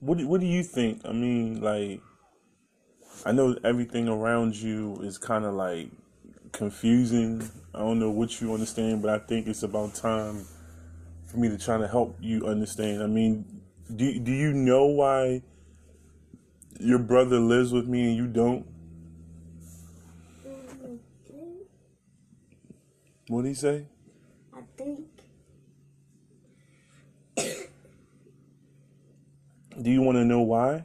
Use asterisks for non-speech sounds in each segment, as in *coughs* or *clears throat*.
what do, what do you think? I mean, like, I know everything around you is kind of like confusing. I don't know what you understand, but I think it's about time for me to try to help you understand. I mean, do do you know why your brother lives with me and you don't? Mm-hmm. What did he say? I think. Do you want to know why?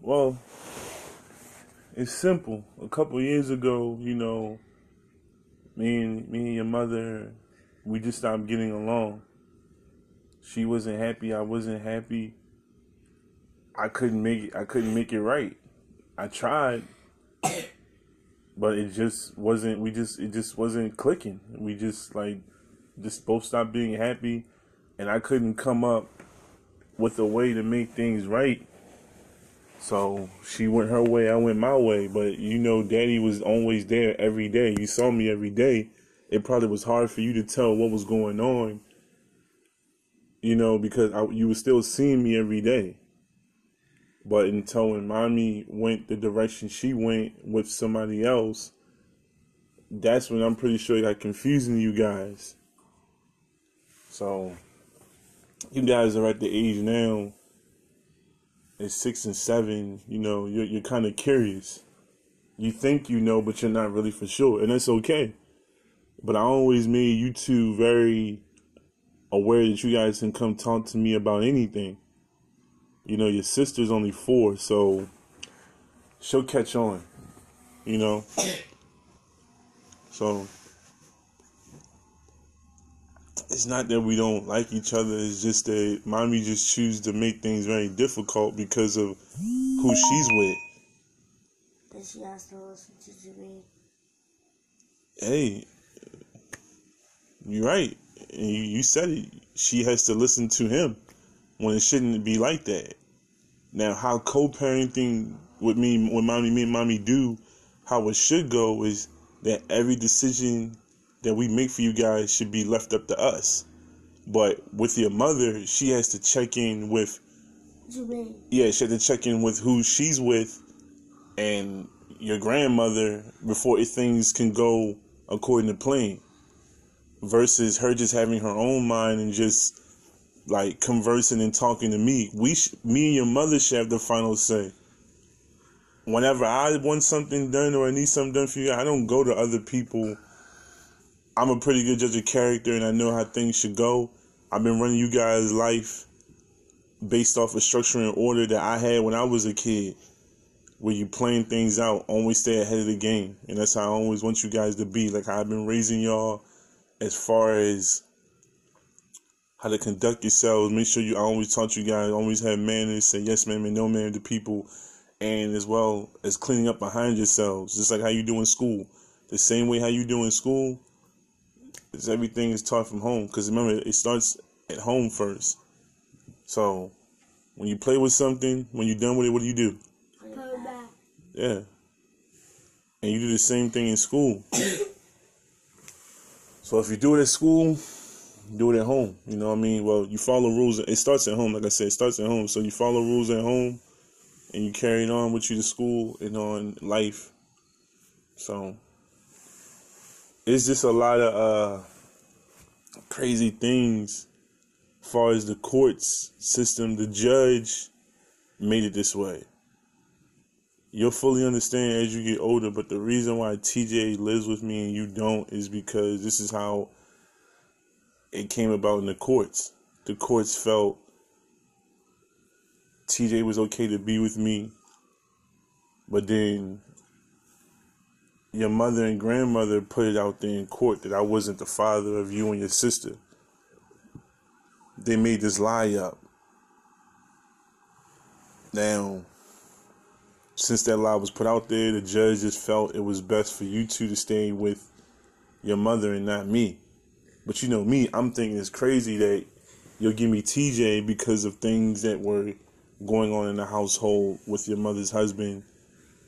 Well, it's simple. A couple years ago, you know, me and me and your mother, we just stopped getting along. She wasn't happy. I wasn't happy. I couldn't make it. I couldn't make it right. I tried, but it just wasn't. We just it just wasn't clicking. We just like just both stopped being happy, and I couldn't come up with a way to make things right. So she went her way, I went my way. But you know, Daddy was always there every day. You saw me every day. It probably was hard for you to tell what was going on. You know, because I, you were still seeing me every day. But until when mommy went the direction she went with somebody else, that's when I'm pretty sure it got confusing you guys. So you guys are at the age now at six and seven, you know, you're you're kind of curious. You think you know, but you're not really for sure, and that's okay. But I always made you two very aware that you guys can come talk to me about anything. You know, your sister's only four, so she'll catch on. You know, *coughs* so it's not that we don't like each other. It's just that mommy just chooses to make things very difficult because of who she's with. That she has to listen to Jermaine. Hey, you're right. And you, you said it. She has to listen to him when it shouldn't be like that. Now, how co-parenting with me, when mommy, me and mommy do, how it should go is that every decision that we make for you guys should be left up to us. But with your mother, she has to check in with Jermaine. yeah, she had to check in with who she's with and your grandmother before things can go according to plan. Versus her just having her own mind and just like conversing and talking to me. We, sh- me and your mother should have the final say. Whenever I want something done or I need something done for you, I don't go to other people. I'm a pretty good judge of character and I know how things should go. I've been running you guys' life based off of structure and order that I had when I was a kid, where you plan things out, always stay ahead of the game, and that's how I always want you guys to be. Like I've been raising y'all, as far as how to conduct yourselves. Make sure you I always taught you guys always have manners, say yes ma'am and no ma'am to people, and as well as cleaning up behind yourselves, just like how you do in school. The same way how you do in school, is everything is taught from home. Because remember, it starts at home first. So, when you play with something, when you're done with it, what do you do? Put it back. Yeah. And you do the same thing in school. so if you do it at school, do it at home. You know what I mean? Well, you follow rules. It starts at home, like I said, it starts at home. So you follow rules at home and you carry it on with you to school and on life. So it's just a lot of uh crazy things as far as the courts system, the judge made it this way. You'll fully understand as you get older, but the reason why TJ lives with me and you don't is because this is how it came about in the courts. The courts felt TJ was okay to be with me, but then your mother and grandmother put it out there in court that I wasn't the father of you and your sister. They made this lie up. Now, since that lie was put out there, the judge just felt it was best for you two to stay with your mother and not me. But you know me, I'm thinking it's crazy that you'll give me TJ because of things that were going on in the household with your mother's husband,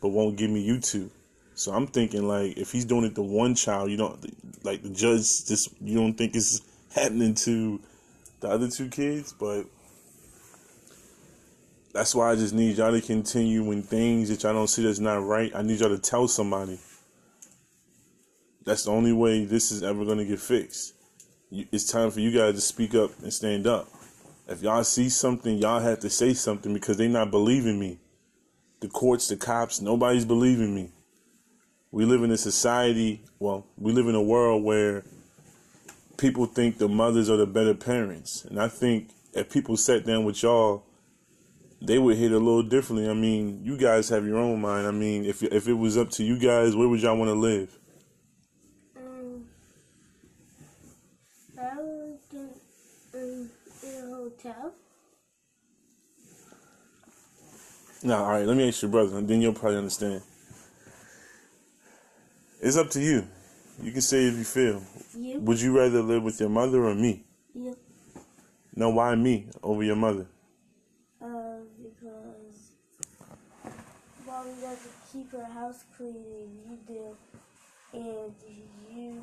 but won't give me you two. So I'm thinking like if he's doing it to one child, you don't like the judge just you don't think it's happening to the other two kids, but that's why I just need y'all to continue when things that y'all don't see that's not right. I need y'all to tell somebody. That's the only way this is ever to get fixed. It's time for you guys to speak up and stand up. If y'all see something, y'all have to say something because they not believing me. The courts, the cops, nobody's believing me. We live in a society, well, we live in a world where people think the mothers are the better parents. And I think if people sat down with y'all, they would hit a little differently. I mean, you guys have your own mind. I mean, if if it was up to you guys, where would y'all want to live? Um, I would um, in a hotel. Now, all right, let me ask your brother, and then you'll probably understand. It's up to you. You can say if you feel. You? Would you rather live with your mother or me? You. No, why me over your mother? Uh, because mommy doesn't keep her house clean and you do, and you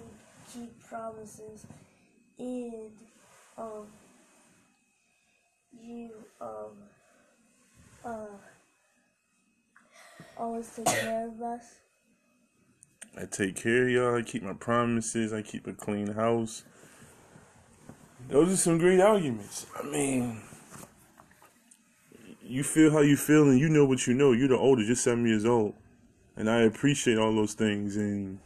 keep promises, and um, you um, uh, always take care of us. I take care of y'all. I keep my promises. I keep a clean house. Those are some great arguments. I mean, you feel how you feel, and you know what you know. You're the oldest. You're seven years old, and I appreciate all those things. And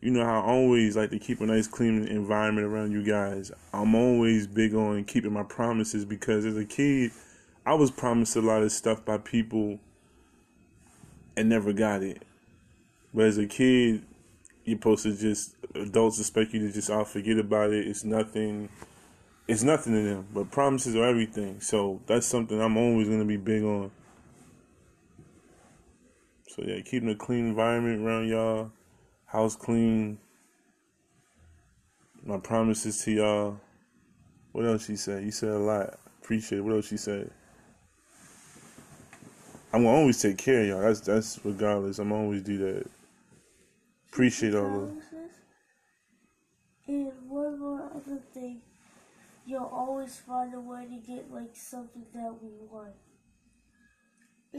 you know how I always like to keep a nice, clean environment around you guys. I'm always big on keeping my promises because as a kid, I was promised a lot of stuff by people and never got it. But as a kid, you're supposed to just adults expect you to just all forget about it. It's nothing. It's nothing to them. But promises are everything. So that's something I'm always gonna be big on. So yeah, keeping a clean environment around y'all, house clean. My promises to y'all. What else she said? You said a lot. Appreciate it. What else she said? I'm gonna always take care of y'all. That's that's regardless. I'm gonna always do that. Appreciate all of promises. And one more other thing, you'll always find a way to get like something that we want.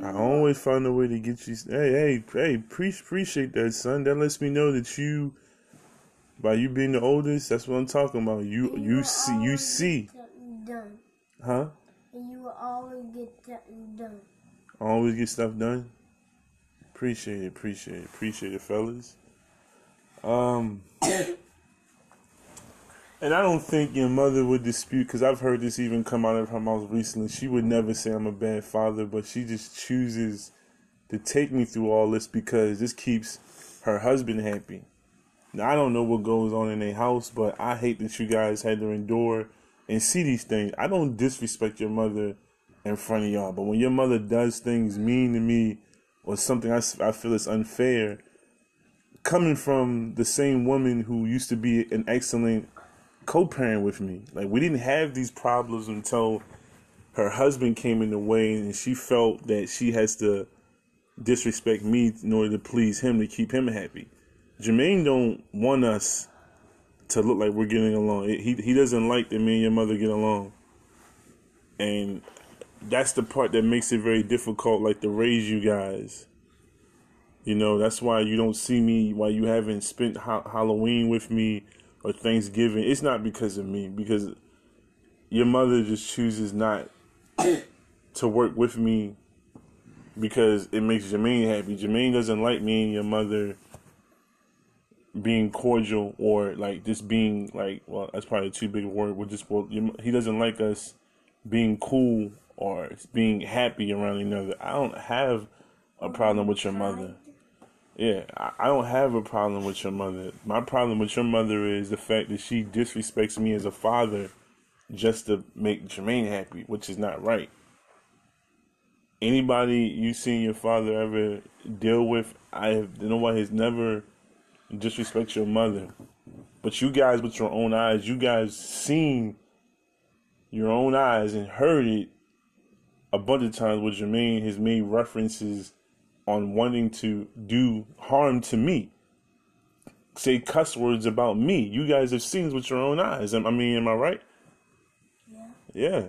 I always find a way to get you. Hey, hey, hey! Pre- appreciate that, son. That lets me know that you, by you being the oldest, that's what I'm talking about. You, you will see, you see, done. huh? And you will always get something done. Always get stuff done. Appreciate it, appreciate it, appreciate it, fellas. Um, and I don't think your mother would dispute because I've heard this even come out of her mouth recently. She would never say I'm a bad father, but she just chooses to take me through all this because this keeps her husband happy. Now I don't know what goes on in their house, but I hate that you guys had to endure and see these things. I don't disrespect your mother in front of y'all, but when your mother does things mean to me or something I, I feel is unfair, coming from the same woman who used to be an excellent co-parent with me, like we didn't have these problems until her husband came in the way, and she felt that she has to disrespect me in order to please him to keep him happy. Jermaine don't want us to look like we're getting along. He he doesn't like that me and your mother get along, and that's the part that makes it very difficult, like to raise you guys. You know, that's why you don't see me, why you haven't spent ha- Halloween with me or Thanksgiving. It's not because of me, because your mother just chooses not *coughs* to work with me because it makes Jermaine happy. Jermaine doesn't like me and your mother being cordial or like just being like well that's probably too big a word we're just well, he doesn't like us being cool or being happy around each other i don't have a problem with your mother yeah I, don't have a problem with your mother my problem with your mother is the fact that she disrespects me as a father just to make jermaine happy which is not right anybody you seen your father ever deal with i have nobody has never disrespect your mother. But you guys, with your own eyes, you guys seen your own eyes and heard it a bunch of times where Jermaine has made references on wanting to do harm to me. Say cuss words about me. You guys have seen this with your own eyes. I mean, am I right? Yeah.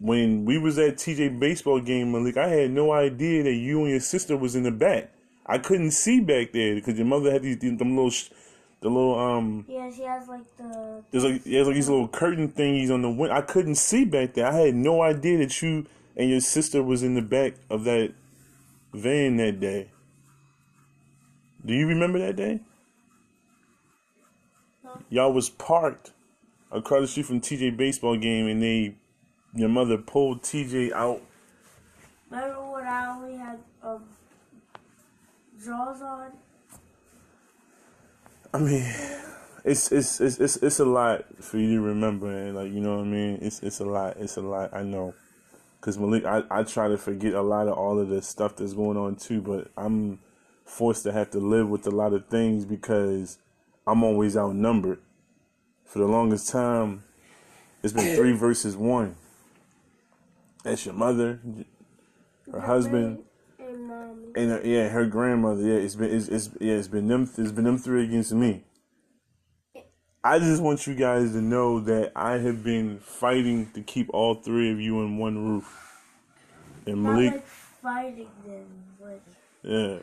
When we was at TJ baseball game, Malik, I had no idea that you and your sister was in the back. I couldn't see back there because your mother had these, these them little, sh- the little um. Yeah, she has like the. There's like there's like these little curtain thingies on the window. I couldn't see back there. I had no idea that you and your sister was in the back of that van that day. Do you remember that day? No. Y'all was parked across the street from TJ baseball game, and they, your mother pulled TJ out. Remember when I only had um drawers on? I mean, it's it's it's it's it's a lot for you to remember, and like you know what I mean. It's it's a lot. It's a lot. I know, cause Malik, I I try to forget a lot of all of the stuff that's going on too, but I'm forced to have to live with a lot of things because I'm always outnumbered. For the longest time, it's been three *clears throat* versus one. That's your mother, her husband, And uh, yeah, her grandmother. Yeah, it's been it's, it's yeah, it's been them it's been them three against me. I just want you guys to know that I have been fighting to keep all three of you in one roof. And Malik, like fighting them, but yeah.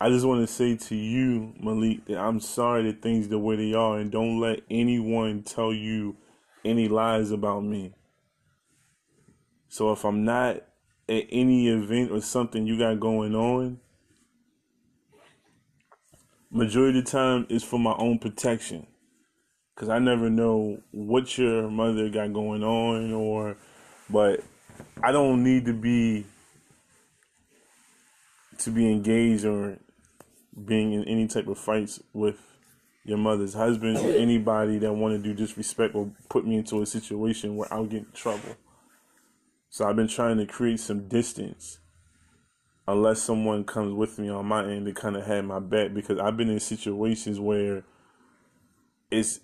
I just want to say to you, Malik, that I'm sorry that things the way they are, and don't let anyone tell you any lies about me. So if I'm not at any event or something you got going on, majority of the time it's for my own protection. Cause I never know what your mother got going on or but I don't need to be to be engaged or being in any type of fights with your mother's husband or anybody that want to do disrespect or put me into a situation where I'll get in trouble. So I've been trying to create some distance unless someone comes with me on my end to kind of have my back because I've been in situations where it's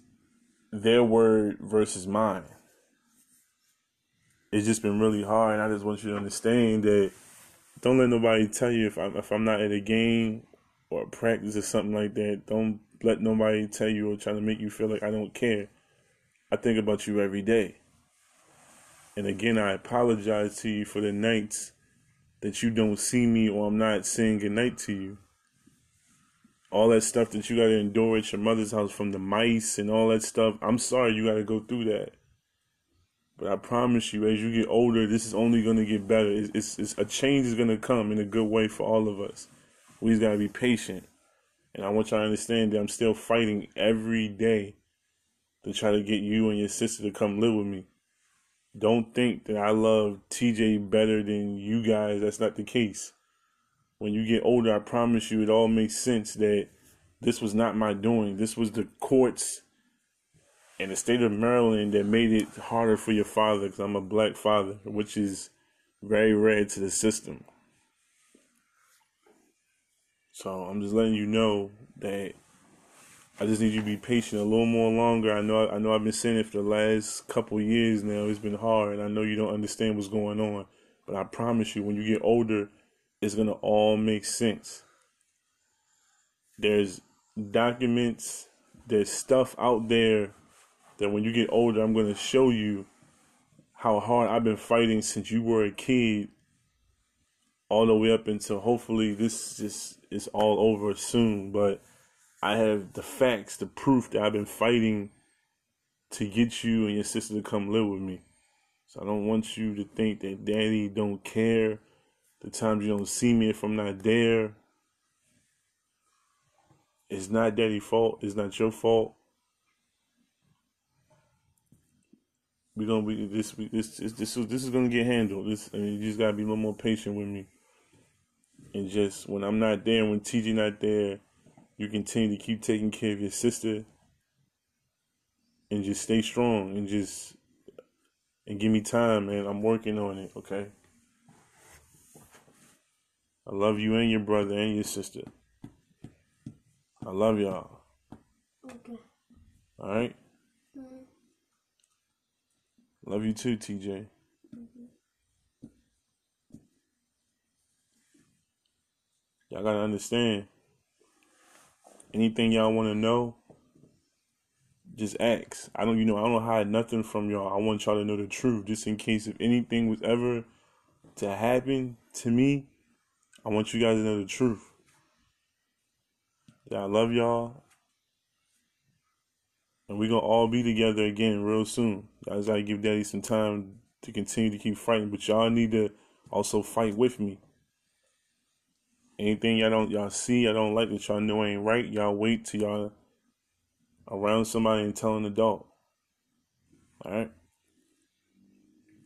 their word versus mine. It's just been really hard, and I just want you to understand that don't let nobody tell you if I'm if I'm not at a game or a practice or something like that. Don't let nobody tell you or try to make you feel like I don't care. I think about you every day. And again, I apologize to you for the nights that you don't see me or I'm not saying goodnight to you. All that stuff that you got to endure at your mother's house from the mice and all that stuff. I'm sorry you got to go through that. But I promise you, as you get older, this is only going to get better. It's, it's, it's a change is going to come in a good way for all of us. We just got to be patient. And I want y'all to understand that I'm still fighting every day to try to get you and your sister to come live with me. Don't think that I love TJ better than you guys. That's not the case. When you get older, I promise you, it all makes sense that this was not my doing. This was the courts and the state of Maryland that made it harder for your father because I'm a black father, which is very rare to the system. So I'm just letting you know that I just need you to be patient a little more longer. I know I know I've been saying it for the last couple years now. It's been hard. I know you don't understand what's going on, but I promise you, when you get older, it's gonna all make sense. There's documents, there's stuff out there that when you get older, I'm gonna show you how hard I've been fighting since you were a kid, all the way up until hopefully this just is all over soon. But I have the facts, the proof that I've been fighting to get you and your sister to come live with me. So I don't want you to think that daddy don't care. The times you don't see me if I'm not there. It's not daddy's fault. It's not your fault. We're gonna be this. This this this is this is gonna get handled. This I mean, you just gotta be a little more patient with me. And just when I'm not there, when TJ not there, you continue to keep taking care of your sister and just stay strong and just and give me time man. I'm working on it okay? I love you and your brother and your sister. I love y'all. Okay. all right Mhm. love you too tj y'all gotta understand anything y'all want to know just ask. I don't, you know, I don't hide nothing from y'all. I want y'all to know the truth, just in case if anything was ever to happen to me. I want you guys to know the truth. Yeah, I love y'all. And we're gonna all be together again real soon. I just gotta give daddy some time to continue to keep fighting, but y'all need to also fight with me. Anything y'all don't y'all see, I don't like that y'all know ain't right, y'all wait till y'all around somebody and tell an adult. Alright?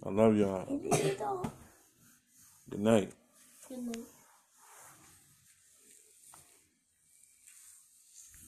I love y'all. Good night. Good night.